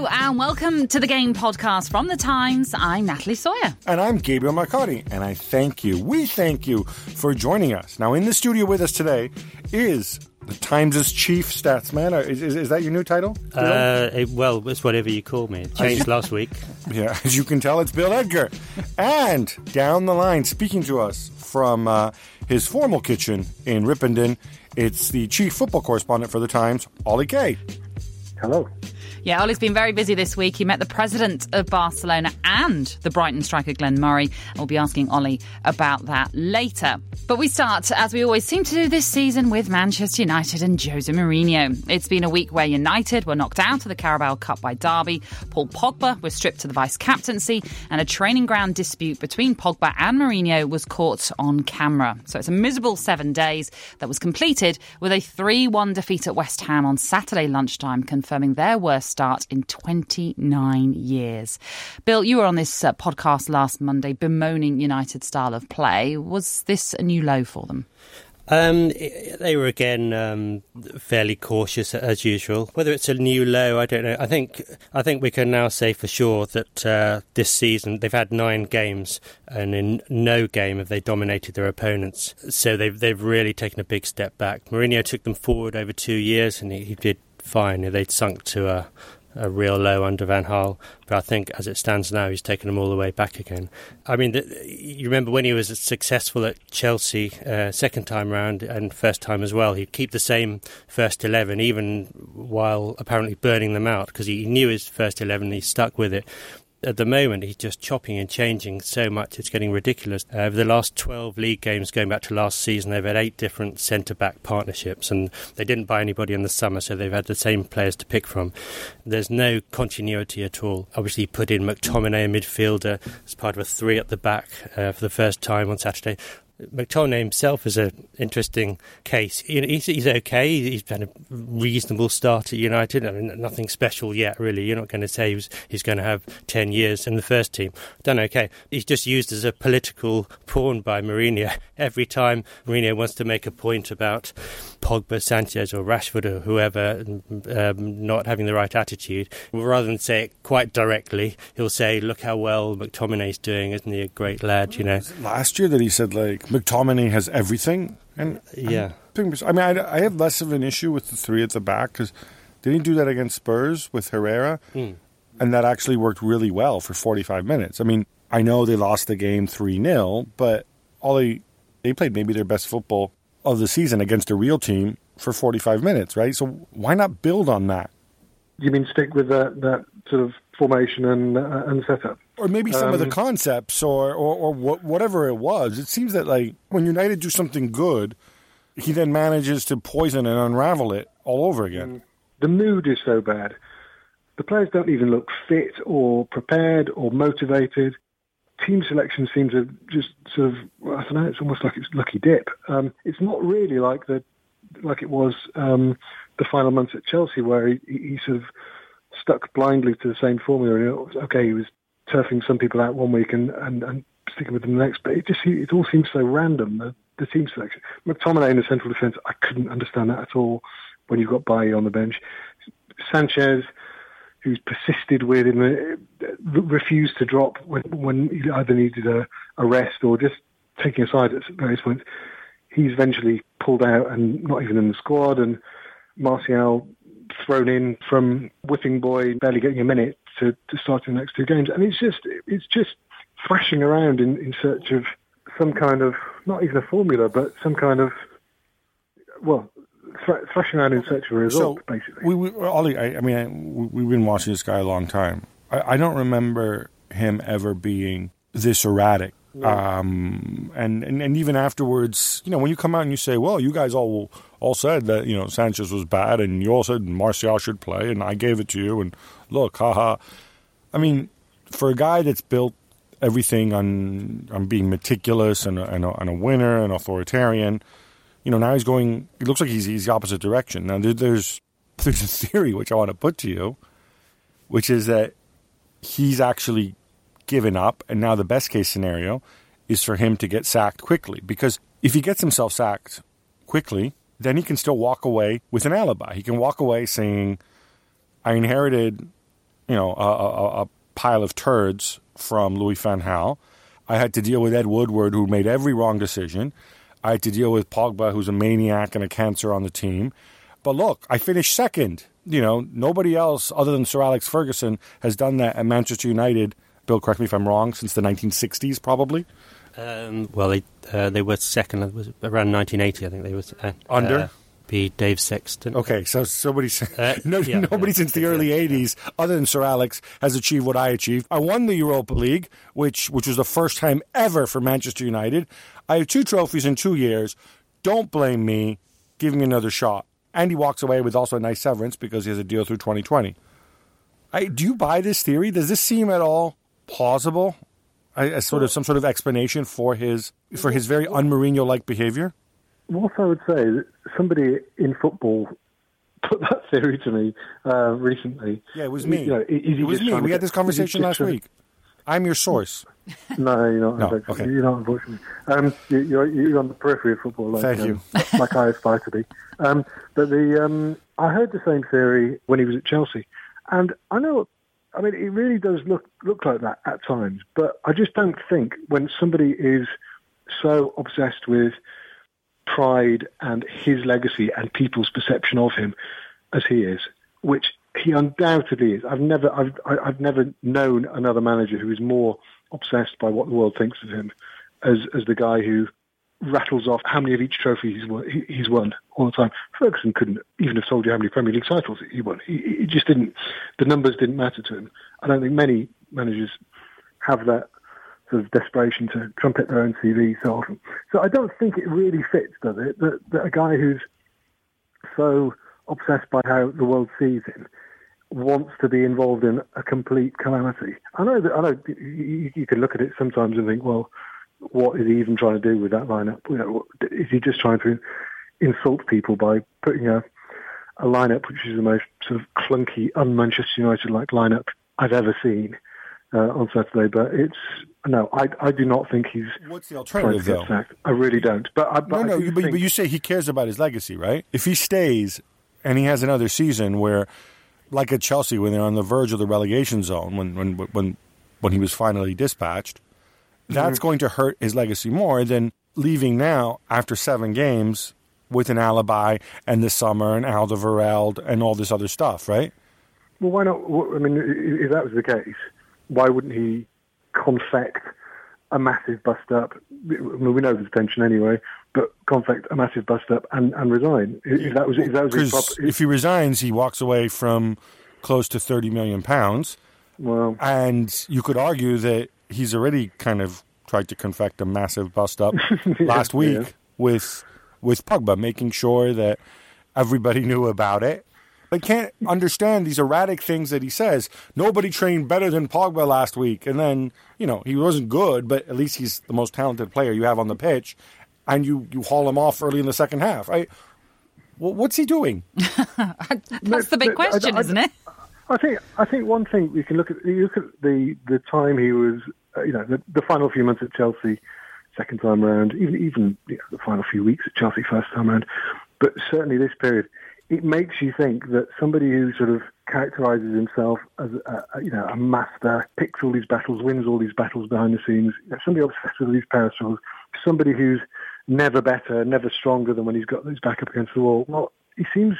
Hello and welcome to the Game Podcast from The Times. I'm Natalie Sawyer. And I'm Gabriel Marcotti. And I thank you, we thank you for joining us. Now, in the studio with us today is the Times' chief statsman. Is, is, is that your new title? Uh, it, well, it's whatever you call me. It changed last week. Yeah, as you can tell, it's Bill Edgar. And down the line, speaking to us from uh, his formal kitchen in Ripponden, it's the chief football correspondent for the Times, Ollie Kay. Hello. Yeah, Ollie's been very busy this week. He met the president of Barcelona and the Brighton striker Glenn Murray. We'll be asking Ollie about that later. But we start, as we always seem to do this season, with Manchester United and Jose Mourinho. It's been a week where United were knocked out of the Carabao Cup by Derby. Paul Pogba was stripped to the vice captaincy, and a training ground dispute between Pogba and Mourinho was caught on camera. So it's a miserable seven days that was completed with a 3 1 defeat at West Ham on Saturday lunchtime, confirming their worst start in 29 years. Bill, you were on this uh, podcast last Monday bemoaning United's style of play. Was this a new low for them? Um, they were again um, fairly cautious as usual. Whether it's a new low, I don't know. I think I think we can now say for sure that uh, this season they've had nine games, and in no game have they dominated their opponents. So they've they've really taken a big step back. Mourinho took them forward over two years, and he, he did fine. They'd sunk to a a real low under Van Gaal, but I think as it stands now, he's taken them all the way back again. I mean, the, you remember when he was successful at Chelsea uh, second time round and first time as well, he'd keep the same first 11 even while apparently burning them out because he knew his first 11 he stuck with it at the moment he's just chopping and changing so much it's getting ridiculous. Uh, over the last 12 league games going back to last season they've had eight different centre back partnerships and they didn't buy anybody in the summer so they've had the same players to pick from. There's no continuity at all. Obviously put in McTominay a midfielder as part of a three at the back uh, for the first time on Saturday. McTominay himself is an interesting case. You He's, he's okay. He's had a reasonable start at United. I mean, nothing special yet, really. You're not going to say he's, he's going to have 10 years in the first team. Done okay. He's just used as a political pawn by Mourinho. Every time Mourinho wants to make a point about Pogba, Sanchez, or Rashford, or whoever um, not having the right attitude, rather than say it quite directly, he'll say, Look how well McTominay's doing. Isn't he a great lad? You know. Last year that he said, like, McTominay has everything. And yeah, I mean, I, I have less of an issue with the three at the back because they didn't do that against Spurs with Herrera, mm. and that actually worked really well for 45 minutes. I mean, I know they lost the game 3 0, but all they they played maybe their best football of the season against a real team for 45 minutes, right? So why not build on that? You mean stick with that, that sort of formation and uh, and setup? or maybe some um, of the Um, concepts or or, or what, whatever it was. It seems that like when United do something good, he then manages to poison and unravel it all over again. The mood is so bad. The players don't even look fit or prepared or motivated. Team selection seems to just sort of I don't know. It's almost like it's lucky dip. Um, it's not really like the like it was um, the final months at Chelsea where he, he sort of stuck blindly to the same formula. Okay, he was turfing some people out one week and, and, and sticking with them the next. But it just it all seems so random. The, the team selection. McTominay in the central defence, I couldn't understand that at all. When you've got Bailly on the bench, Sanchez, who's persisted with him, uh, refused to drop when, when he either needed a, a rest or just taking a side at various points. He's eventually pulled out and not even in the squad. And Martial thrown in from whipping boy, barely getting a minute to, to start the next two games. And it's just it's just thrashing around in, in search of some kind of not even a formula, but some kind of well, thrashing around in search of a result, so basically. we, we Ollie, I, I mean, I, we, we've been watching this guy a long time. I, I don't remember him ever being this erratic. Um, and, and and even afterwards, you know, when you come out and you say, "Well, you guys all all said that you know Sanchez was bad, and you all said Martial should play, and I gave it to you, and look, haha." I mean, for a guy that's built everything on on being meticulous and a, and a, and a winner and authoritarian, you know, now he's going. It looks like he's he's the opposite direction. Now there, there's there's a theory which I want to put to you, which is that he's actually given up, and now the best case scenario is for him to get sacked quickly. Because if he gets himself sacked quickly, then he can still walk away with an alibi. He can walk away saying, "I inherited you know, a, a, a pile of turds from Louis van Gaal. I had to deal with Ed Woodward, who made every wrong decision. I had to deal with Pogba, who's a maniac and a cancer on the team. But look, I finished second. You know, nobody else other than Sir Alex Ferguson has done that at Manchester United. Bill, correct me if I'm wrong, since the 1960s, probably. Um, well, they uh, they were second. It was around 1980, I think they were uh, Under? Uh, be Dave Sexton. Okay, so somebody, Uh, no, yeah, nobody yeah, since the early '80s, other than Sir Alex, has achieved what I achieved. I won the Europa League, which which was the first time ever for Manchester United. I have two trophies in two years. Don't blame me. Give me another shot. And he walks away with also a nice severance because he has a deal through 2020. I, do you buy this theory? Does this seem at all plausible? A, a sort of some sort of explanation for his for his very un-Mourinho like behavior. What I would say somebody in football put that theory to me uh, recently. Yeah, it was me. You know, it was me. We had this conversation last week. I'm your source. No, you're not. No, okay. You're not, unfortunately. Um, you- you're, you're on the periphery of football, like, Thank um, like I aspire to be. Um, but the um, I heard the same theory when he was at Chelsea, and I know. I mean, it really does look look like that at times. But I just don't think when somebody is so obsessed with pride and his legacy and people's perception of him as he is, which he undoubtedly is. I've never, I've, I've never known another manager who is more obsessed by what the world thinks of him as as the guy who rattles off how many of each trophy he's won, he- he's won all the time. Ferguson couldn't even have told you how many Premier League titles he won. He, he just didn't. The numbers didn't matter to him. I don't think many managers have that sort of desperation to trumpet their own CV so often. So I don't think it really fits, does it? That, that a guy who's so obsessed by how the world sees him wants to be involved in a complete calamity. I know that I know you, you can look at it sometimes and think, well, what is he even trying to do with that lineup? You know, is he just trying to insult people by putting a a lineup which is the most sort of clunky, un-Manchester United-like lineup I've ever seen uh, on Saturday? But it's no, I I do not think he's What's the trying to alternative, though? sacked. I really don't. But I, but No, no, you- but, think- but you say he cares about his legacy, right? If he stays and he has another season where, like at Chelsea, when they're on the verge of the relegation zone, when when when when he was finally dispatched, that's Mm-hmm. going to hurt his legacy more than leaving now after seven games with an alibi and the summer and Alderweireld and all this other stuff, right? Well, why not? I mean, if that was the case, why wouldn't he confect a massive bust up? I mean, we know there's tension anyway, but confect a massive bust up and, and resign. If if that was if that was his proper, if he resigns, he walks away from close to thirty million pounds. well, And you could argue that he's already kind of tried to confect a massive bust up last week yeah. with with Pogba, making sure that everybody knew about it. I can't understand these erratic things that he says. Nobody trained better than Pogba last week, and then you know he wasn't good, but at least he's the most talented player you have on the pitch, and you you haul him off early in the second half. Right? Well, what's he doing? That's the big but I- question, I- isn't it? I think I think one thing we can look at you look at the the time he was uh, you know the, the final few months at Chelsea, second time round, even even you know, the final few weeks at Chelsea first time round, but certainly this period, it makes you think that somebody who sort of characterises himself as a, you know a master, picks all these battles, wins all these battles behind the scenes, you know, somebody obsessed with these pedestals, somebody who's never better, never stronger than when he's got his back up against the wall. Well, he seems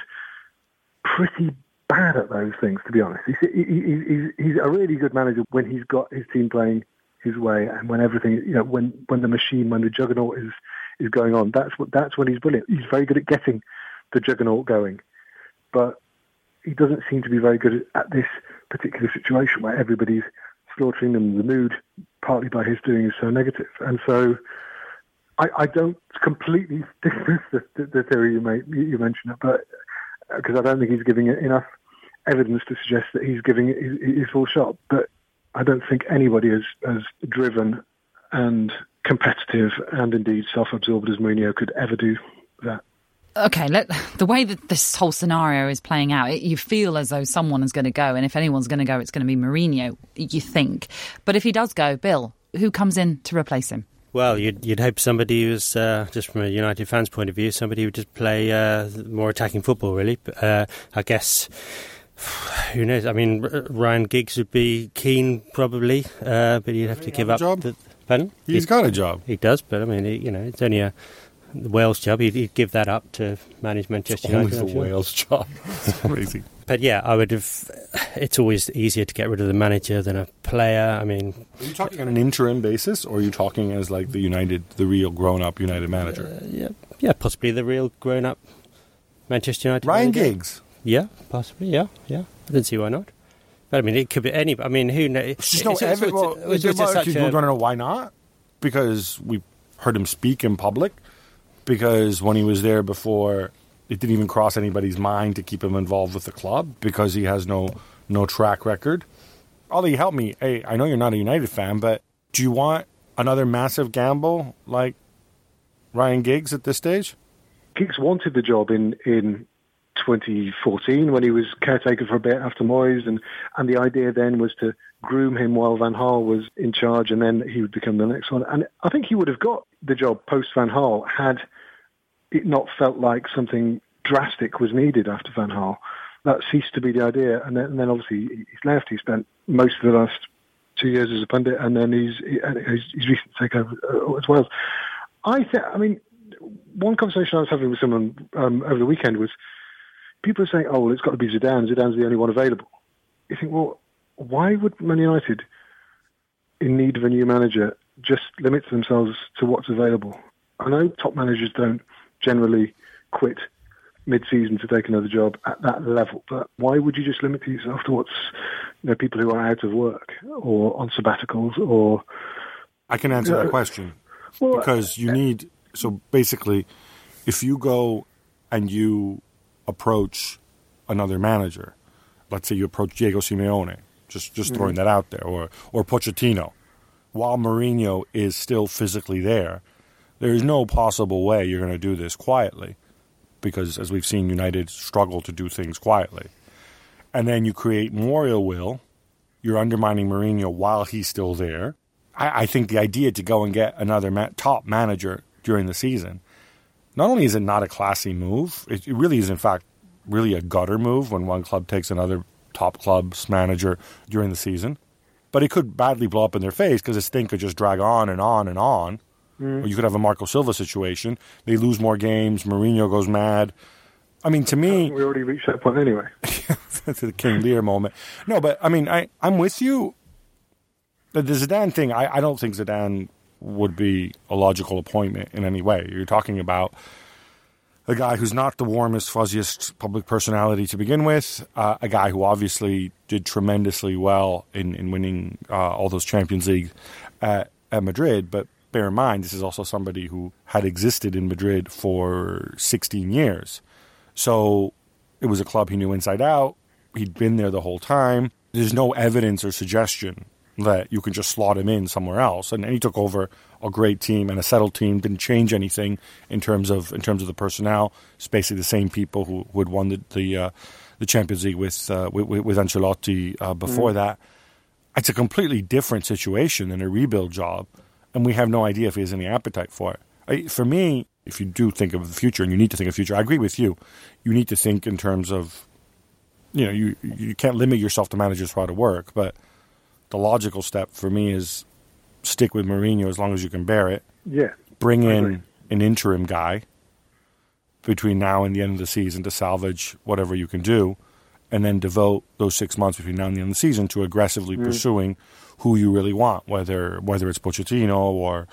pretty bad at those things, to be honest. He's, he, he, he's, he's a really good manager when he's got his team playing his way and when everything, you know, when, when the machine, when the juggernaut is, is going on. That's what, that's when he's brilliant. He's very good at getting the juggernaut going, but he doesn't seem to be very good at this particular situation where everybody's slaughtering them. The mood, partly by his doing, is so negative, and so. I, I don't completely dismiss the, the, the theory you, made, you, mentioned, but uh, because I don't think he's giving enough evidence to suggest that he's giving his, his full shot. But I don't think anybody as as driven and competitive and indeed self-absorbed as Mourinho could ever do that. Okay, let, the way that this whole scenario is playing out, it, you feel as though someone is going to go, and if anyone's going to go, it's going to be Mourinho, you think. But if he does go, Bill, who comes in to replace him? Well, you'd, you'd hope somebody who's, uh, just from a United fan's point of view, somebody who would just play uh, more attacking football, really. But, uh, I guess Who knows? I mean, Ryan Giggs would be keen probably, uh, but he'd have to give up. job? The, pardon? He's he, got a job. He does, but I mean, he, you know, it's only a Wales job. He'd, he'd, give that up to manage Manchester United. Only the. Wales job. crazy. But yeah, I would have. It's always easier to get rid of the manager than a player. I mean, are you talking on an interim basis, or are you talking as like the United, the real grown-up United manager? Uh, yeah, yeah, possibly the real grown-up Manchester United. Ryan manager. Giggs. Yeah, possibly. Yeah, yeah. I don't see why not. But I mean, it could be any. I mean, who knows? There's no evidence. Well, we want to know why not? Because we heard him speak in public. Because when he was there before, it didn't even cross anybody's mind to keep him involved with the club because he has no no track record. Ollie, help me. Hey, I know you're not a United fan, but do you want another massive gamble like Ryan Giggs at this stage? Giggs wanted the job in in 2014 when he was caretaker for a bit after Moyes, and, and the idea then was to groom him while Van Gaal was in charge, and then he would become the next one. And I think he would have got the job post Van Gaal had it not felt like something drastic was needed after Van Gaal. That ceased to be the idea, and then, and then obviously he's left. He spent most of the last two years as a pundit, and then he's he's, he's recently taken over uh, as well. I think. I mean, one conversation I was having with someone um, over the weekend was people are saying, "Oh, well, it's got to be Zidane. Zidane's the only one available." You think, well, why would Man United, in need of a new manager, just limit themselves to what's available? I know top managers don't generally quit mid-season to take another job at that level, but why would you just limit yourself to what's you know people who are out of work or on sabbaticals or? I can answer that question well, because you need. So basically, if you go and you approach another manager. Let's say you approach Diego Simeone, just just mm-hmm. throwing that out there, or or Pochettino, while Mourinho is still physically there. There is no possible way you're going to do this quietly, because as we've seen, United struggle to do things quietly, and then you create more ill will. You're undermining Mourinho while he's still there. I, I think the idea to go and get another ma- top manager during the season not only is it not a classy move, it, really is, in fact, really a gutter move when one club takes another top club's manager during the season, but it could badly blow up in their face because this thing could just drag on and on and on. Mm. Or you could have a Marco Silva situation. They lose more games. Mourinho goes mad. I mean, to me, we already reached that point anyway. That's the King Lear moment. No, but I mean, I I'm with you. The, the Zidane thing, I, I don't think Zidane would be a logical appointment in any way. You're talking about a guy who's not the warmest, fuzziest public personality to begin with, uh, a guy who obviously did tremendously well in, in winning uh, all those Champions League at, at Madrid. But bear in mind, this is also somebody who had existed in Madrid for 16 years. So it was a club he knew inside out. He'd been there the whole time. There's no evidence or suggestion that you can just slot him in somewhere else. And, and, he took over a great team and a settled team. Didn't change anything in terms of in terms of the personnel. It's basically the same people who, who had won the the, uh, the Champions League with uh, with, with, Ancelotti uh, before mm. that. It's a completely different situation than a rebuild job, and we have no idea if he has any appetite for it. I, for me, if you do think of the future and you need to think of the future, I agree with you. You need to think in terms of, you know, you you can't limit yourself to managers who out of work, but the logical step for me is stick with Mourinho as long as you can bear it. Yeah. Bring in an interim guy between now and the end of the season to salvage whatever you can do, and then devote those six months between now and the end of the season to aggressively mm. pursuing who you really want, whether whether it's Pochettino or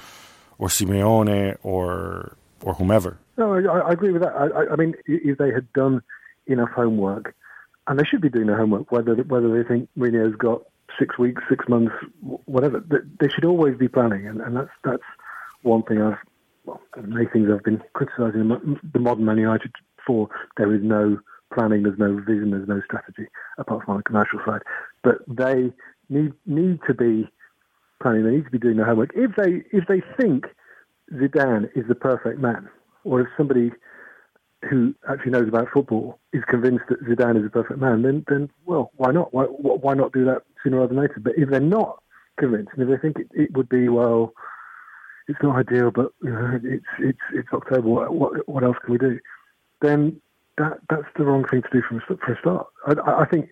or Simeone or or whomever. No, I, I agree with that. I, I mean, if they had done enough homework, and they should be doing their homework, whether whether they think Mourinho's got six weeks, six months, whatever. They should always be planning, and, and that's that's one thing I've well, many things I've been criticising the modern Man United for. There is no planning, there's no vision, there's no strategy apart from on the commercial side. But they need need to be planning. They need to be doing their homework. If they if they think Zidane is the perfect man, or if somebody who actually knows about football is convinced that Zidane is a perfect man, then then well, why not? Why why not do that sooner rather than later? But if they're not convinced, and if they think it, it would be well, it's not ideal, but you know, it's it's it's October. What, what what else can we do? Then that that's the wrong thing to do from for a start. I, I think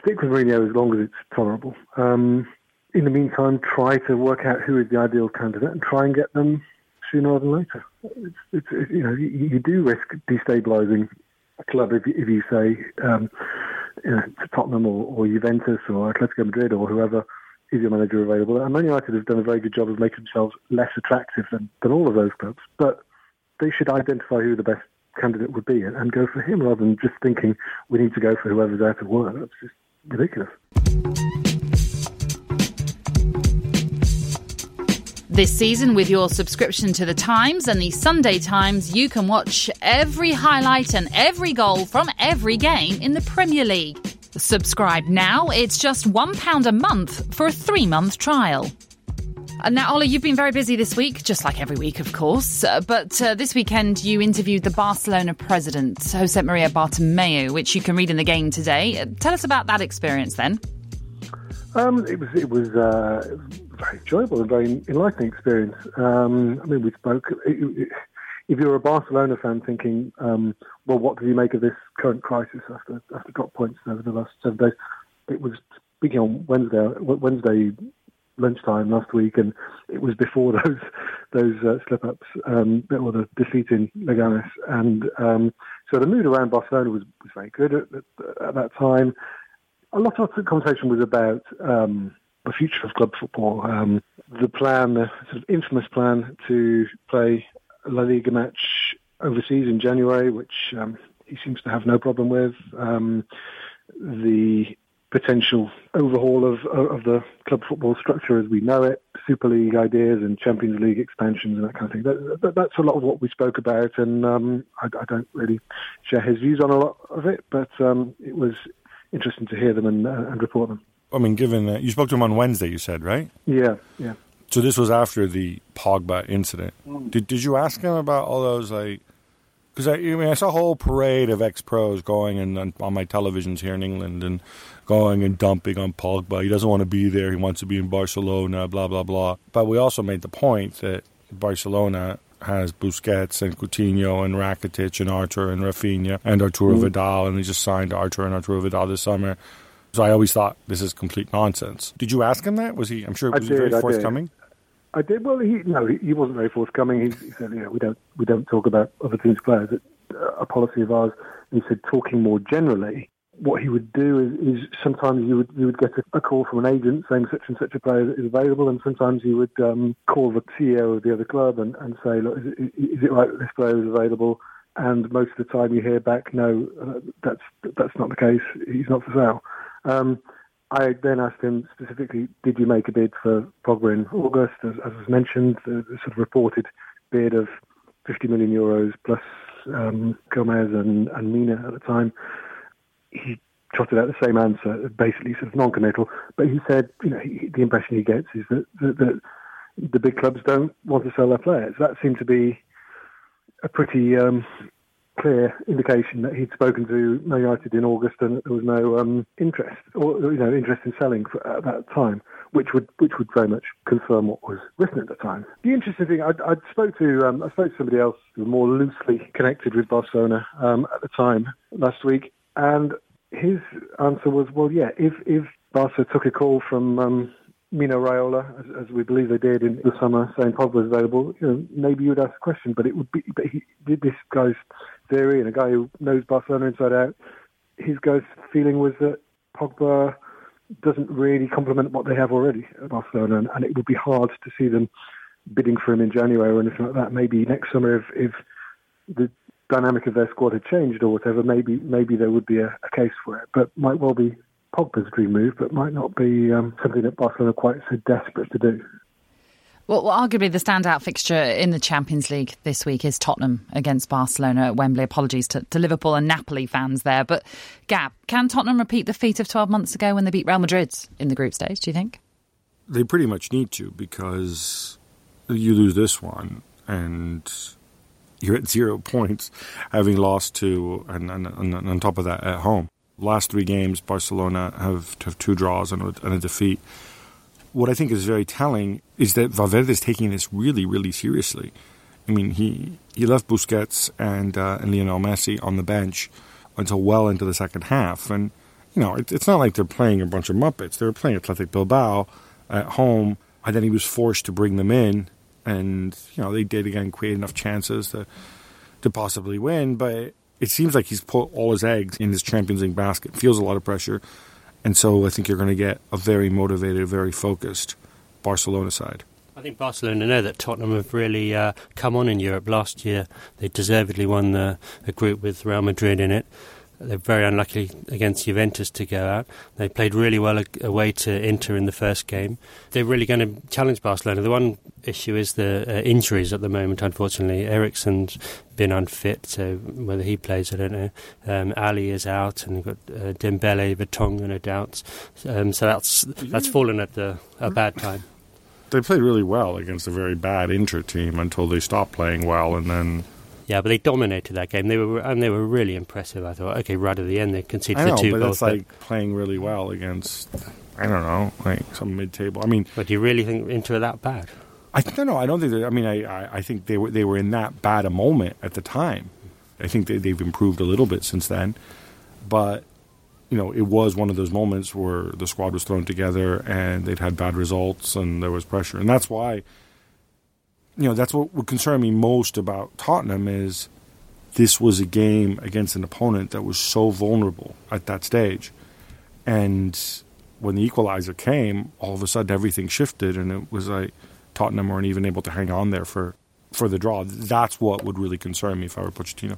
stick with Mourinho as long as it's tolerable. Um, in the meantime, try to work out who is the ideal candidate and try and get them sooner rather than later. It's, it's, it's, you know, you, you, do risk destabilising a club if, if you say um, you know, to Tottenham or, or Juventus or Atletico Madrid or whoever is your manager available. And Man United have done a very good job of making themselves less attractive than, than all of those clubs. But they should identify who the best candidate would be and, and go for him rather than just thinking we need to go for whoever's out of work. That's just ridiculous. This season, with your subscription to The Times and the Sunday Times, you can watch every highlight and every goal from every game in the Premier League. Subscribe now. It's just £1 a month for a three month trial. And now, Ollie, you've been very busy this week, just like every week, of course. Uh, but uh, this weekend, you interviewed the Barcelona president, Jose Maria Bartomeu, which you can read in the game today. Uh, tell us about that experience then. Um, it was it was uh, very enjoyable and very enlightening experience. Um, I mean, we spoke. if you're a Barcelona fan thinking, um, well, what do you make of this current crisis after after drop points over the last seven days? It was speaking on Wednesday Wednesday lunchtime last week, and it was before those those uh, slip ups um, or the defeat in Leganes, and um, so the mood around Barcelona was was very good at, at, at that time. A lot of the conversation was about um, the future of club football. Um, the plan, the sort of infamous plan to play La Liga match overseas in January, which um, he seems to have no problem with. Um, the potential overhaul of, of the club football structure as we know it, Super League ideas and Champions League expansions and that kind of thing. That, that, that's a lot of what we spoke about, and um, I, I, don't really share his views on a lot of it, but um, it was interesting to hear them and, uh, and report them. I mean, given that you spoke to him on Wednesday, you said, right? Yeah, yeah. So this was after the Pogba incident. Mm. Did Did you ask him about all those like? Because I, I, mean, I saw a whole parade of ex pros going and on, on my televisions here in England and going and dumping on Pogba. He doesn't want to be there. He wants to be in Barcelona. Blah blah blah. But we also made the point that Barcelona has Busquets and Coutinho and Rakitic and Arthur and Rafinha and Arturo mm. Vidal, and he just signed Arthur and Arturo Vidal this summer. So I always thought this is complete nonsense. Did you ask him that? Was he? I'm sure he was did, he very forthcoming. I did. Well, he no, he, wasn't very forthcoming. He, he, said, you know, we don't we don't talk about other teams' players. It's a policy of ours. He said, talking more generally, what he would do is, is sometimes you would you would get a, a, call from an agent saying such and such a player is available, and sometimes you would um, call the CEO of the other club and, and say, look, is it, is it right that this player is available? And most of the time you hear back, no, uh, that's that's not the case. He's not for sale. Um, I then asked him specifically, did you make a bid for Pogba in August? As, as was mentioned, the, the, sort of reported bid of 50 million euros plus um, Gomes and, and Mina at the time. He trotted out the same answer, basically sort of non-committal. But he said, you know, he, the impression he gets is that, that, that the big clubs don't want to sell their players. That seemed to be a pretty um, clear indication that he'd spoken to Man United in August and there was no um, interest or you know interest in selling for, at that time, which would which would very much confirm what was written at the time. The interesting thing, I, I spoke to um, I spoke to somebody else who was more loosely connected with Barcelona um, at the time last week, and his answer was, well, yeah, if if Barca took a call from um, Mino Raiola, as, as, we believe they did in the summer, saying Pogba was available, you know, maybe you would ask a question, but it would be, but he, this guy's theory and a guy who knows Barcelona inside out, his guy's feeling was that Pogba doesn't really complement what they have already at Barcelona, and, and, it would be hard to see them bidding for him in January or anything like that. Maybe next summer, if, if the dynamic of their squad had changed or whatever, maybe maybe there would be a, a case for it, but might well be Pogba's dream move, but might not be um, something that Barcelona are quite so desperate to do. Well, arguably the standout fixture in the Champions League this week is Tottenham against Barcelona at Wembley. Apologies to, to, Liverpool and Napoli fans there. But, Gab, can Tottenham repeat the feat of 12 months ago when they beat Real Madrid in the group stage, do you think? They pretty much need to because you lose this one and you're at zero points having lost to, and, and, and on top of that, at home last three games, Barcelona have, have two draws and a, and a defeat. What I think is very telling is that Valverde is taking this really, really seriously. I mean, he he left Busquets and uh, and Lionel Messi on the bench until well into the second half, and you know, it, it's not like they're playing a bunch of muppets. They were playing Athletic Bilbao at home, and then he was forced to bring them in, and you know, they did again create enough chances to to possibly win, but it seems like he's put all his eggs in his Champions League basket. Feels a lot of pressure, and so I think you're going to get a very motivated, very focused Barcelona side. I think Barcelona know that Tottenham have really uh, come on in Europe last year. They deservedly won the, a group with Real Madrid in it. They're very unlucky against Juventus to go out. They played really well away to Inter in the first game. They're really going to challenge Barcelona. The one issue is the uh, injuries at the moment, unfortunately. Eriksen's been unfit, so whether he plays, I don't know. Um, Alli is out, and you've got uh, Dembele, Vertonghen no doubts. Um, so that's that's fallen at the, a bad time. They played really well against a very bad Inter team until they stopped playing well, and then yeah, but they dominated that game. They were and they were really impressive. I thought, okay, right at the end they conceded I know, the two but goals. It's like playing really well against I don't know, like some mid-table. I mean, but do you really think Inter that bad? I don't know. I don't think. I mean, I, I, I think they were they were in that bad a moment at the time. I think they, they've improved a little bit since then, but you know, it was one of those moments where the squad was thrown together and they'd had bad results and there was pressure, and that's why you know, that's what would concern me most about Tottenham is this was a game against an opponent that was so vulnerable at that stage. And when the equalizer came, all of a sudden everything shifted and it was like Tottenham weren't even able to hang on there for, for the draw. That's what would really concern me if I were Pochettino.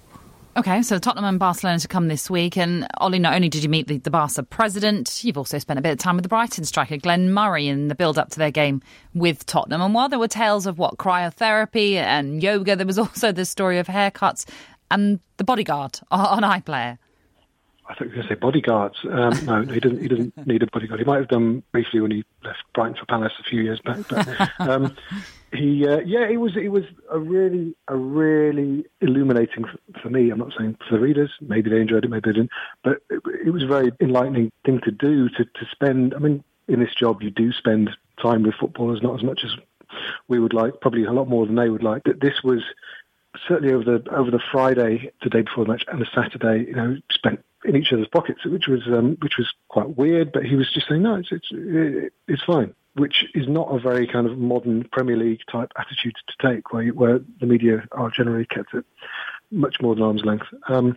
Okay, so Tottenham and Barcelona to come this week. And Ollie, not only did you meet the, the Barca president, you've also spent a bit of time with the Brighton striker, Glenn Murray, in the build up to their game with Tottenham. And while there were tales of what cryotherapy and yoga, there was also the story of haircuts and the bodyguard on iPlayer. I thought you were going to say bodyguards. Um, no, he doesn't. He doesn't need a bodyguard. He might have done briefly when he left Brighton for Palace a few years back. But um, he, uh, yeah, it was. It was a really, a really illuminating for me. I'm not saying for the readers. Maybe they enjoyed it, maybe they didn't. But it, it was a very enlightening thing to do. To to spend. I mean, in this job, you do spend time with footballers, not as much as we would like. Probably a lot more than they would like. But this was certainly over the over the Friday, the day before the match, and the Saturday, you know, spent in each other's pockets, which was um, which was quite weird. But he was just saying, no, it's it's it's fine, which is not a very kind of modern Premier League type attitude to take, where where the media are generally kept at much more than arm's length. Um,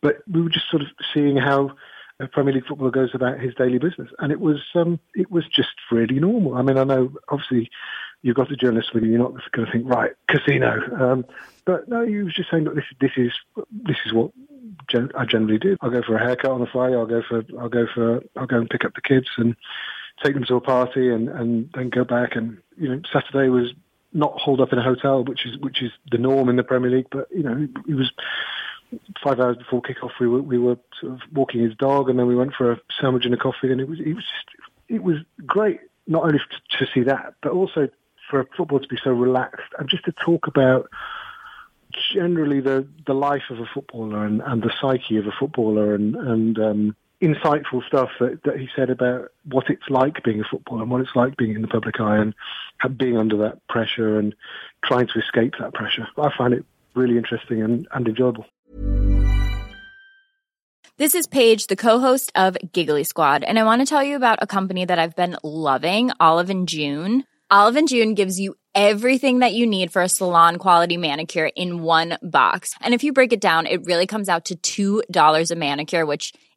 but we were just sort of seeing how a Premier League footballer goes about his daily business, and it was um, it was just really normal. I mean, I know obviously you've got a journalist with you, you're not going to think right casino, um, but no, he was just saying that this this is this is what I generally do. I'll go for a haircut on the Friday. I'll go for I'll go for I'll go and pick up the kids and take them to a party and and then go back. And you know, Saturday was not holed up in a hotel, which is which is the norm in the Premier League. But you know, it was five hours before kickoff. We were we were sort of walking his dog, and then we went for a sandwich and a coffee. And it was it was just it was great not only to see that, but also for a football to be so relaxed and just to talk about generally the, the life of a footballer and, and the psyche of a footballer and, and um, insightful stuff that, that he said about what it's like being a footballer and what it's like being in the public eye and being under that pressure and trying to escape that pressure. I find it really interesting and, and enjoyable. This is Paige, the co-host of Giggly Squad, and I want to tell you about a company that I've been loving, Olive and June. Olive and June gives you everything that you need for a salon quality manicure in one box. And if you break it down, it really comes out to $2 a manicure, which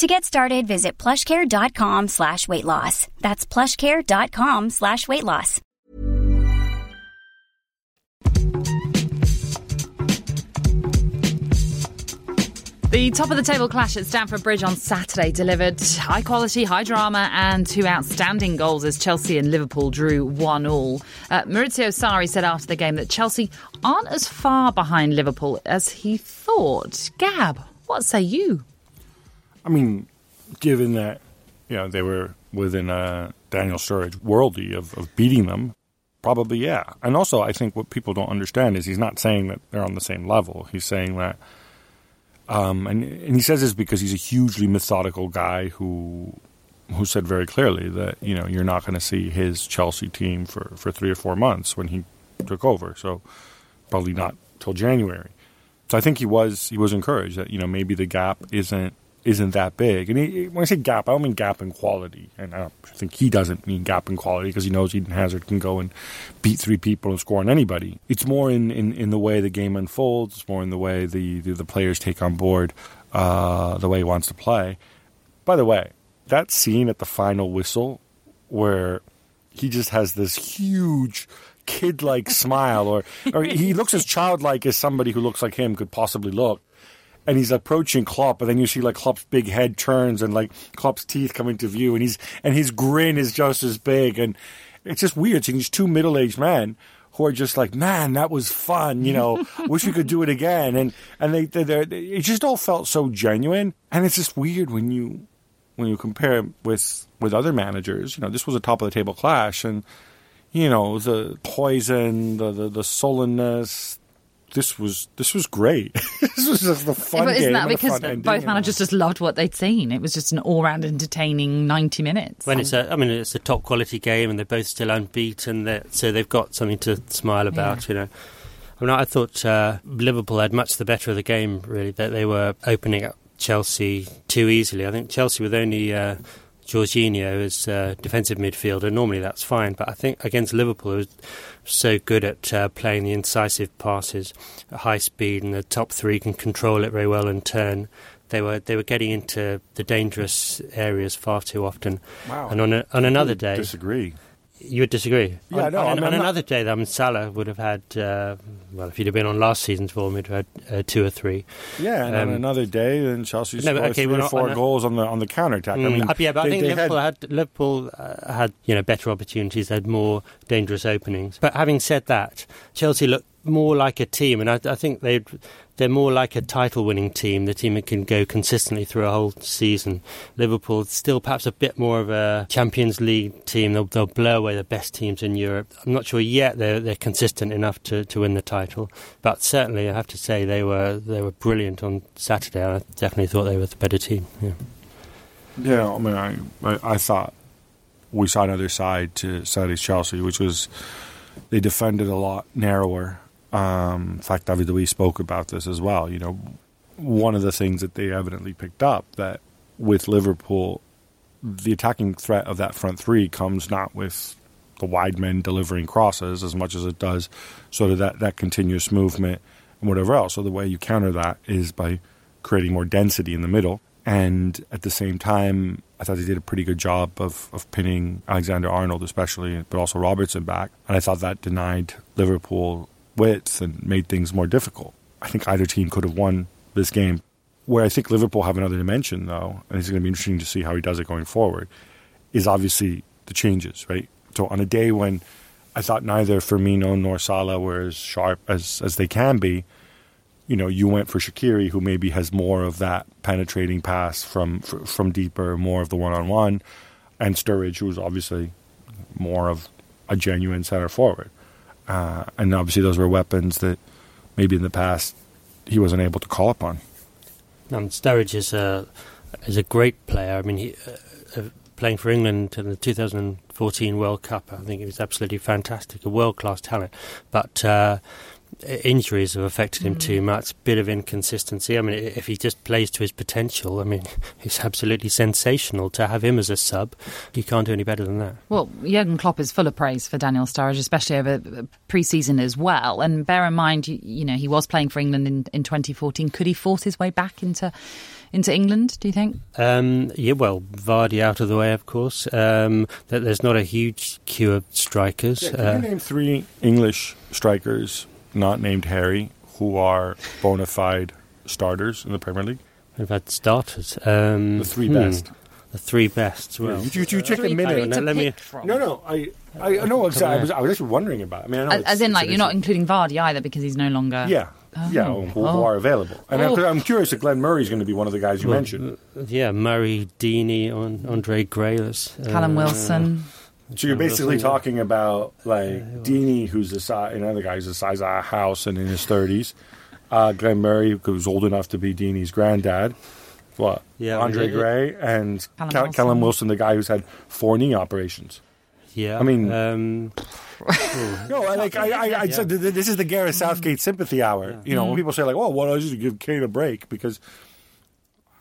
To get started, visit plushcare.com slash weight loss. That's plushcare.com slash weight loss. The top of the table clash at Stamford Bridge on Saturday delivered high quality, high drama, and two outstanding goals as Chelsea and Liverpool drew 1 all. Uh, Maurizio Sarri said after the game that Chelsea aren't as far behind Liverpool as he thought. Gab, what say you? I mean, given that you know they were within a Daniel Sturridge worldly of, of beating them, probably yeah. And also, I think what people don't understand is he's not saying that they're on the same level. He's saying that, um, and and he says this because he's a hugely methodical guy who who said very clearly that you know you're not going to see his Chelsea team for for three or four months when he took over. So probably not till January. So I think he was he was encouraged that you know maybe the gap isn't isn't that big. And he, when I say gap, I don't mean gap in quality. And I think he doesn't mean gap in quality because he knows Eden Hazard can go and beat three people and score on anybody. It's more in, in, in the way the game unfolds. It's more in the way the, the, the players take on board uh, the way he wants to play. By the way, that scene at the final whistle where he just has this huge kid-like smile or, or he looks as childlike as somebody who looks like him could possibly look and he's approaching Klopp, and then you see like Klopp's big head turns and like Klopp's teeth come into view, and he's and his grin is just as big, and it's just weird seeing these two middle aged men who are just like, man, that was fun, you know, wish we could do it again, and and they they it just all felt so genuine, and it's just weird when you when you compare with with other managers, you know, this was a top of the table clash, and you know the poison, the the, the sullenness, this was this was great. this was just the fun but isn't game that because ending, both managers just loved what they'd seen? It was just an all-round entertaining ninety minutes. When it's a, I mean, it's a top quality game, and they're both still unbeaten. So they've got something to smile about, yeah. you know. I mean, I thought uh, Liverpool had much the better of the game. Really, that they were opening up Chelsea too easily. I think Chelsea with only. Uh, Jorginho as uh, defensive midfielder. Normally that's fine, but I think against Liverpool, it was so good at uh, playing the incisive passes at high speed, and the top three can control it very well and turn. They were they were getting into the dangerous areas far too often. Wow. And on a, on another day, disagree. You would disagree. Yeah, on, no. On, I mean, on another day, I mean, Salah would have had. Uh, well, if he'd have been on last season's form, he'd have had uh, two or three. Yeah, and um, on another day, then Chelsea no, scored okay, three or four goals on the on the counter attack. Mm, I mean, yeah, but they, I think Liverpool had, had, Liverpool uh, had you know better opportunities, had more dangerous openings. But having said that, Chelsea looked more like a team, and I, I think they they're more like a title-winning team, the team that can go consistently through a whole season. Liverpool still perhaps a bit more of a Champions League team. They'll, they'll blow away the best teams in Europe. I'm not sure yet they're they're consistent enough to, to win the title, but certainly I have to say they were they were brilliant on Saturday. I definitely thought they were the better team. Yeah, yeah. I mean, I I, I thought we saw another side to Saturday's Chelsea, which was they defended a lot narrower. Um, in fact, David Luiz spoke about this as well. You know, one of the things that they evidently picked up that with Liverpool, the attacking threat of that front three comes not with the wide men delivering crosses as much as it does sort of that, that continuous movement and whatever else. So the way you counter that is by creating more density in the middle. And at the same time, I thought they did a pretty good job of, of pinning Alexander Arnold, especially, but also Robertson back. And I thought that denied Liverpool width and made things more difficult. I think either team could have won this game. Where I think Liverpool have another dimension, though, and it's going to be interesting to see how he does it going forward, is obviously the changes, right? So on a day when I thought neither Firmino nor Salah were as sharp as, as they can be. You know, you went for Shaqiri, who maybe has more of that penetrating pass from from deeper, more of the one on one, and Sturridge, who's obviously more of a genuine center forward. Uh, and obviously, those were weapons that maybe in the past he wasn't able to call upon. Um, Sturridge is a is a great player. I mean, he, uh, uh, playing for England in the 2014 World Cup, I think he was absolutely fantastic, a world class talent. But uh, injuries have affected him mm. too much. Bit of inconsistency. I mean, if he just plays to his potential, I mean, it's absolutely sensational to have him as a sub. You can't do any better than that. Well, Jurgen Klopp is full of praise for Daniel Sturridge, especially over pre-season as well. And bear in mind, you, you know, he was playing for England in, in 2014. Could he force his way back into? into England, do you think? Um, yeah, well, Vardy out of the way, of course. Um, there's not a huge queue of strikers. Yeah, can uh, you name three English strikers not named Harry who are bona fide starters in the Premier League? We've had starters. Um, the three hmm, best. The three best. Well, you, you, you check a minute. No, let me. No, no. I, I know exactly. I was, I was actually wondering about. It. I mean, I as, as in, like, you're not including Vardy either because he's no longer. Yeah. Oh. Yeah, who, who oh. are available. And oh. I'm, curious if Glenn Murray is going to be one of the guys you well, mentioned. Yeah, Murray, Deeney, Andre Gray. Callum uh, Wilson. So you're basically talking about like Deeney, who's the size, another guy's the size of a house and in his thirties. Uh, Glenn Murray, who's old enough to be Deeney's granddad. What? Yeah, Andre yeah, Gray and Callum Wilson. Callum Wilson, the guy who's had four knee operations. Yeah, I mean, um, no, like I, I, I yeah. said, this is the Gareth Southgate sympathy hour. Yeah. You know, when mm-hmm. people say like, "Oh, well, I just give Kane a break," because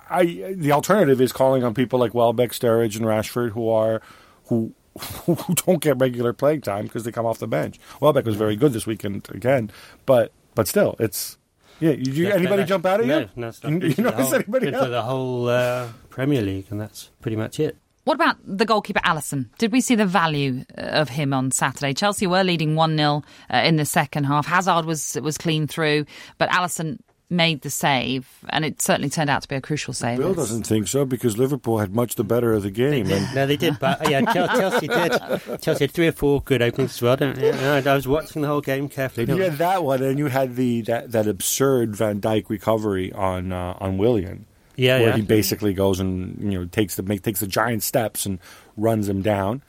I the alternative is calling on people like Welbeck, Sturridge, and Rashford, who are who who don't get regular playing time because they come off the bench. Welbeck was very good this weekend again, but but still, it's yeah. You, you, anybody jump out of no, you? No, it's not. You, you notice anybody else? the whole uh, Premier League, and that's pretty much it. What about the goalkeeper Alisson? Did we see the value uh, of him on Saturday? Chelsea were leading one 0 uh, in the second half. Hazard was was clean through, but Alisson made the save, and it certainly turned out to be a crucial save. Bill doesn't think so because Liverpool had much the better of the game. And no, they did, but yeah, Chelsea did. Chelsea had three or four good openings as well. Yeah, I was watching the whole game carefully. You had that one, and you had the that, that absurd Van Dijk recovery on uh, on Willian. Yeah, where yeah. he basically goes and you know takes the make, takes the giant steps and runs him down.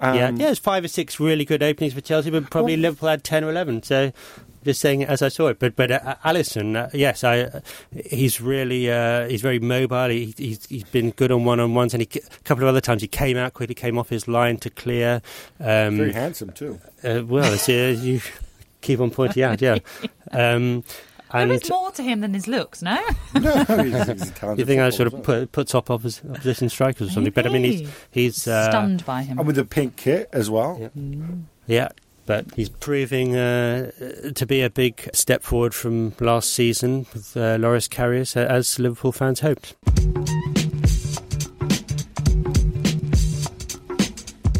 Um, yeah, yeah, it's five or six really good openings for Chelsea, but probably well, Liverpool had ten or eleven. So just saying it as I saw it. But but uh, Alisson, uh, yes, I uh, he's really uh, he's very mobile. He, he's he's been good on one on ones, and he, a couple of other times he came out quickly, came off his line to clear. Um, very handsome too. Uh, well, you keep on pointing out, yeah. Um, and there is more to him than his looks, no? no, he's, he's You think I sort of put, puts up opposition strikers or something? Maybe. But I mean, he's he's uh, stunned by him, and with the pink kit as well. Yeah. Mm. yeah but he's proving uh, to be a big step forward from last season with uh, Loris Karius, as Liverpool fans hoped.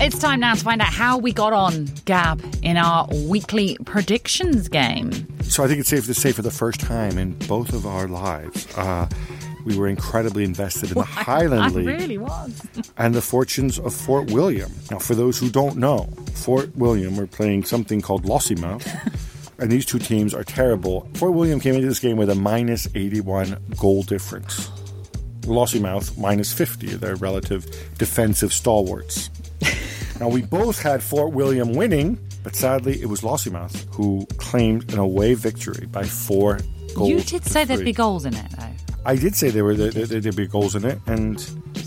It's time now to find out how we got on, Gab, in our weekly predictions game. So I think it's safe to say for the first time in both of our lives, uh, we were incredibly invested in the Highland I League. really was. and the fortunes of Fort William. Now, for those who don't know, Fort William were playing something called Lossiemouth. and these two teams are terrible. Fort William came into this game with a minus 81 goal difference. Lossiemouth minus 50, their relative defensive stalwarts. now, we both had Fort William winning, but sadly, it was Lossiemouth who claimed an away victory by four goals. You did say there'd be goals in it, though. I did say there were there, there'd be goals in it, and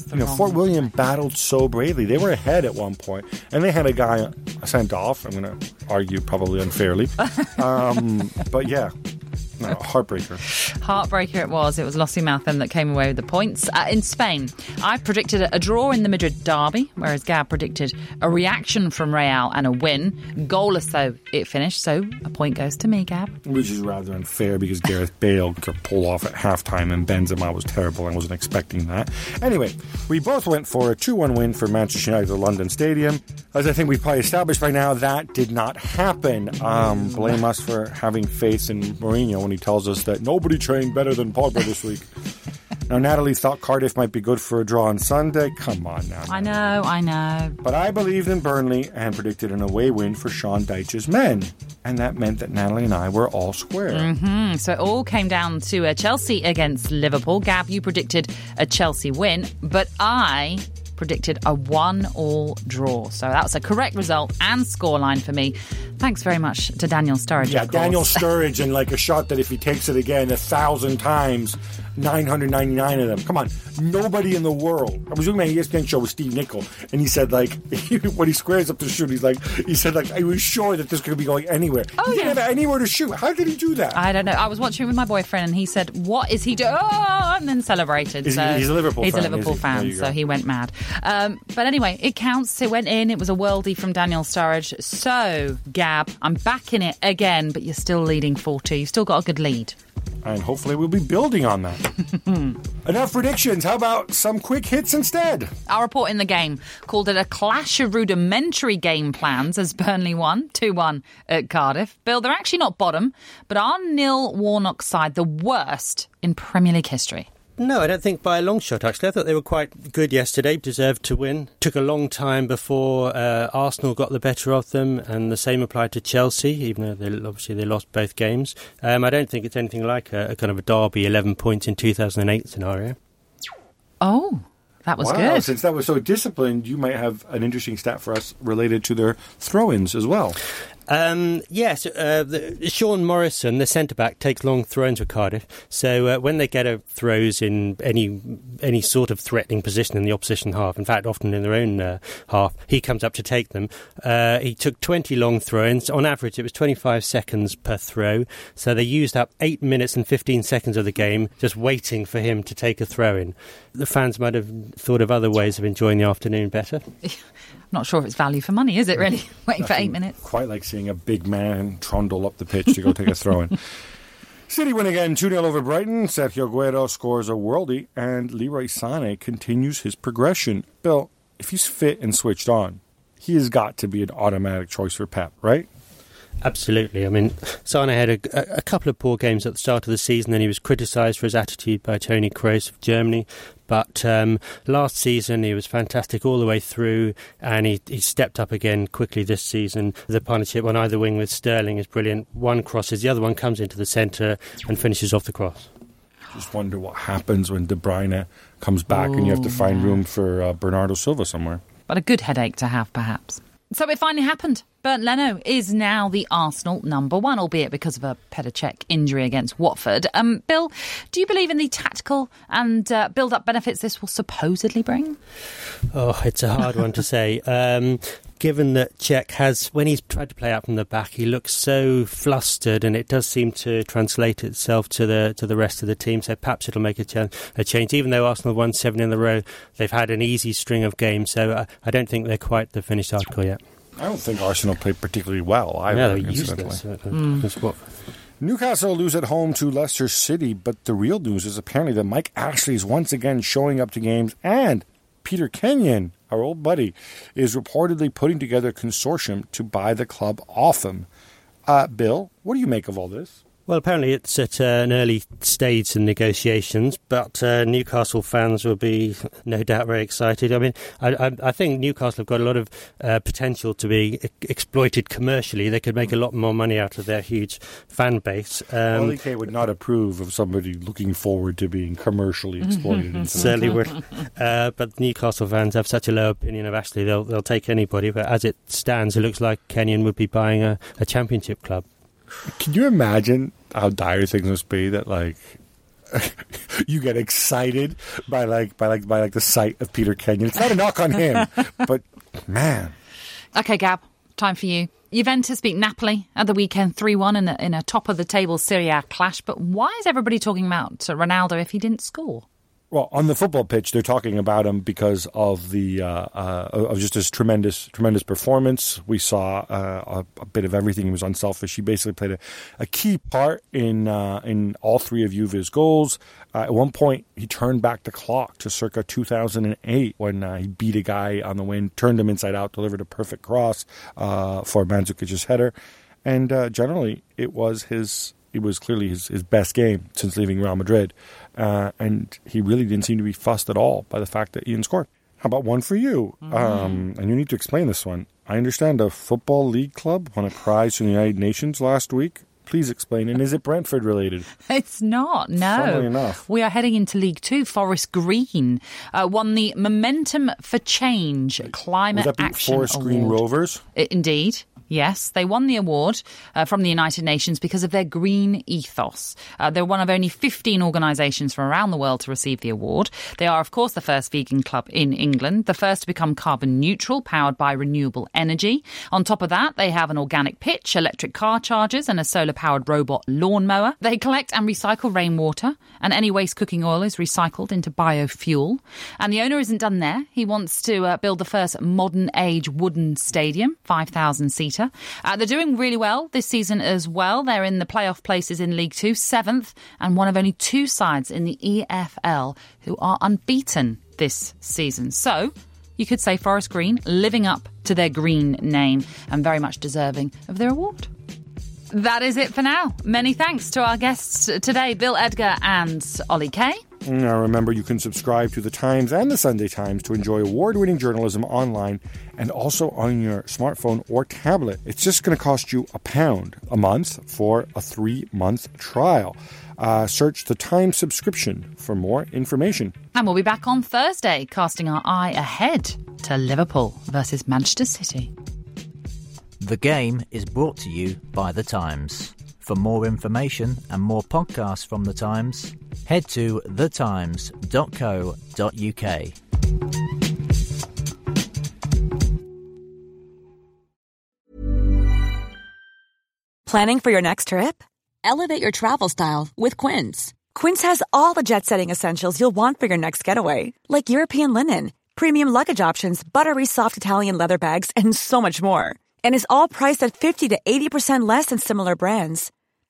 you know Fort William battled so bravely. They were ahead at one point, and they had a guy sent off. I'm going to argue probably unfairly, um, but yeah, no, heartbreaker. Heartbreaker it was. It was Lossiemouth that came away with the points. Uh, in Spain, I predicted a draw in the Madrid derby, whereas Gab predicted a reaction from Real and a win. Goalless, though, it finished, so a point goes to me, Gab. Which is rather unfair because Gareth Bale got pulled off at halftime and Benzema was terrible. I wasn't expecting that. Anyway, we both went for a 2 1 win for Manchester United at London Stadium. As I think we've probably established by now, that did not happen. Um, blame us for having faith in Mourinho when he tells us that nobody trained better than Pogba this week. Now, Natalie thought Cardiff might be good for a draw on Sunday. Come on now. I know, I know. But I believed in Burnley and predicted an away win for Sean Dyche's men. And that meant that Natalie and I were all square. Mm, so it all came down to a Chelsea against Liverpool. Gab, you predicted a Chelsea win, but I predicted a one-all draw. So that was a correct result and scoreline for me. Thanks very much to Daniel Sturridge. Yeah. Daniel Sturridge and like a shot that if he takes it again a thousand times, 999 of them. Come on, nobody in the world. I was doing my ESPN show with Steve Nicol, and he said like when he squares up to shoot, he's like he said like I was sure that this could be going anywhere. Oh, he didn't yeah. have anywhere to shoot. How did he do that? I don't know. I was watching with my boyfriend, and he said, "What is he doing?" Oh, and then celebrated. Is he- he's a Liverpool He's fan, a Liverpool he? Fan, so he went mad. Um, but anyway, it counts. It went in. It was a worldie from Daniel Sturridge. So, Gab, I'm back in it again, but you're still leading 4-2. You've still got a good lead. And hopefully we'll be building on that. Enough predictions. How about some quick hits instead? Our report in the game called it a clash of rudimentary game plans as Burnley won 2 1 at Cardiff. Bill, they're actually not bottom, but are Neil Warnock's side the worst in Premier League history? No, I don't think by a long shot, actually. I thought they were quite good yesterday, deserved to win. Took a long time before uh, Arsenal got the better of them, and the same applied to Chelsea, even though they, obviously they lost both games. Um, I don't think it's anything like a, a kind of a Derby 11 points in 2008 scenario. Oh, that was wow, good. since that was so disciplined, you might have an interesting stat for us related to their throw-ins as well. Um, yes, uh, the, Sean Morrison, the centre back, takes long throws with Cardiff. So uh, when they get a throws in any any sort of threatening position in the opposition half, in fact, often in their own uh, half, he comes up to take them. Uh, he took 20 long throw-ins. On average, it was 25 seconds per throw. So they used up eight minutes and 15 seconds of the game just waiting for him to take a throw-in. The fans might have thought of other ways of enjoying the afternoon better. Not sure if it's value for money, is it really? Waiting for eight minutes. Quite like seeing a big man trundle up the pitch to go take a throw-in. City win again, 2 0 over Brighton. Sergio Aguero scores a worldie, and Leroy Sane continues his progression. Bill, if he's fit and switched on, he has got to be an automatic choice for Pep, right? Absolutely. I mean, Sane had a, a couple of poor games at the start of the season, and he was criticised for his attitude by Toni Kroos of Germany. But um, last season, he was fantastic all the way through, and he, he stepped up again quickly this season. The partnership on either wing with Sterling is brilliant. One crosses, the other one comes into the centre and finishes off the cross. Just wonder what happens when De Bruyne comes back and you have to find room for uh, Bernardo Silva somewhere. But a good headache to have, perhaps. So it finally happened. Bernd Leno is now the Arsenal number one, albeit because of a Petr Cech injury against Watford. Um, Bill, do you believe in the tactical and uh, build-up benefits this will supposedly bring? Oh, it's a hard one to say. Um, given that Cech has, when he's tried to play out from the back, he looks so flustered, and it does seem to translate itself to the to the rest of the team. So perhaps it'll make a, ch- a change. Even though Arsenal won seven in a row, they've had an easy string of games. So uh, I don't think they're quite the finished article yet. I don't think Arsenal played particularly well either. yeah, they're incidentally. useless. Uh, what- Newcastle lose at home to Leicester City, but the real news is apparently that Mike Ashley is once again showing up to games, and Peter Kenyon, our old buddy, is reportedly putting together a consortium to buy the club off him. Uh, Bill, what do you make of all this? Well, apparently it's at uh, an early stage in negotiations, but uh, Newcastle fans will be no doubt very excited. I mean, I, I, I think Newcastle have got a lot of uh, potential to be e- exploited commercially. They could make a lot more money out of their huge fan base. Um, Kay would not approve of somebody looking forward to being commercially exploited. certainly would. Uh, but Newcastle fans have such a low opinion of Ashley, they'll, they'll take anybody. But as it stands, it looks like Kenyon would be buying a, a championship club. Can you imagine how dire things must be that like you get excited by like by like by like the sight of Peter Kenyon? It's not a knock on him, but man, Okay, Gab, time for you. Juventus beat Napoli at the weekend 3 1 in a, in a top of the table Serie A clash. But why is everybody talking about Ronaldo if he didn't score? Well, on the football pitch, they're talking about him because of the uh, uh, of just his tremendous tremendous performance. We saw uh, a, a bit of everything. He was unselfish. He basically played a, a key part in uh, in all three of Juve's goals. Uh, at one point, he turned back the clock to circa 2008 when uh, he beat a guy on the wing, turned him inside out, delivered a perfect cross for Mandzukic's header, and generally it was his it was clearly his, his best game since leaving Real Madrid. Uh, and he really didn't seem to be fussed at all by the fact that Ian scored. How about one for you? Mm-hmm. Um, and you need to explain this one. I understand a football league club won a prize from the United Nations last week. Please explain. And is it Brentford related? It's not. No. enough. We are heading into League Two. Forest Green uh, won the Momentum for Change Climate Would that be Action Forest Award. Green Rovers. Indeed. Yes, they won the award uh, from the United Nations because of their green ethos. Uh, they're one of only 15 organisations from around the world to receive the award. They are, of course, the first vegan club in England, the first to become carbon neutral, powered by renewable energy. On top of that, they have an organic pitch, electric car chargers, and a solar powered robot lawnmower. They collect and recycle rainwater, and any waste cooking oil is recycled into biofuel. And the owner isn't done there. He wants to uh, build the first modern age wooden stadium, 5,000 seater. Uh, they're doing really well this season as well. They're in the playoff places in League Two, seventh, and one of only two sides in the EFL who are unbeaten this season. So, you could say Forest Green living up to their green name and very much deserving of their award. That is it for now. Many thanks to our guests today, Bill Edgar and Ollie Kay. Now, remember, you can subscribe to The Times and The Sunday Times to enjoy award winning journalism online and also on your smartphone or tablet. It's just going to cost you a pound a month for a three month trial. Uh, search The Times subscription for more information. And we'll be back on Thursday, casting our eye ahead to Liverpool versus Manchester City. The game is brought to you by The Times. For more information and more podcasts from The Times, head to thetimes.co.uk. Planning for your next trip? Elevate your travel style with Quince. Quince has all the jet setting essentials you'll want for your next getaway, like European linen, premium luggage options, buttery soft Italian leather bags, and so much more. And is all priced at 50 to 80% less than similar brands.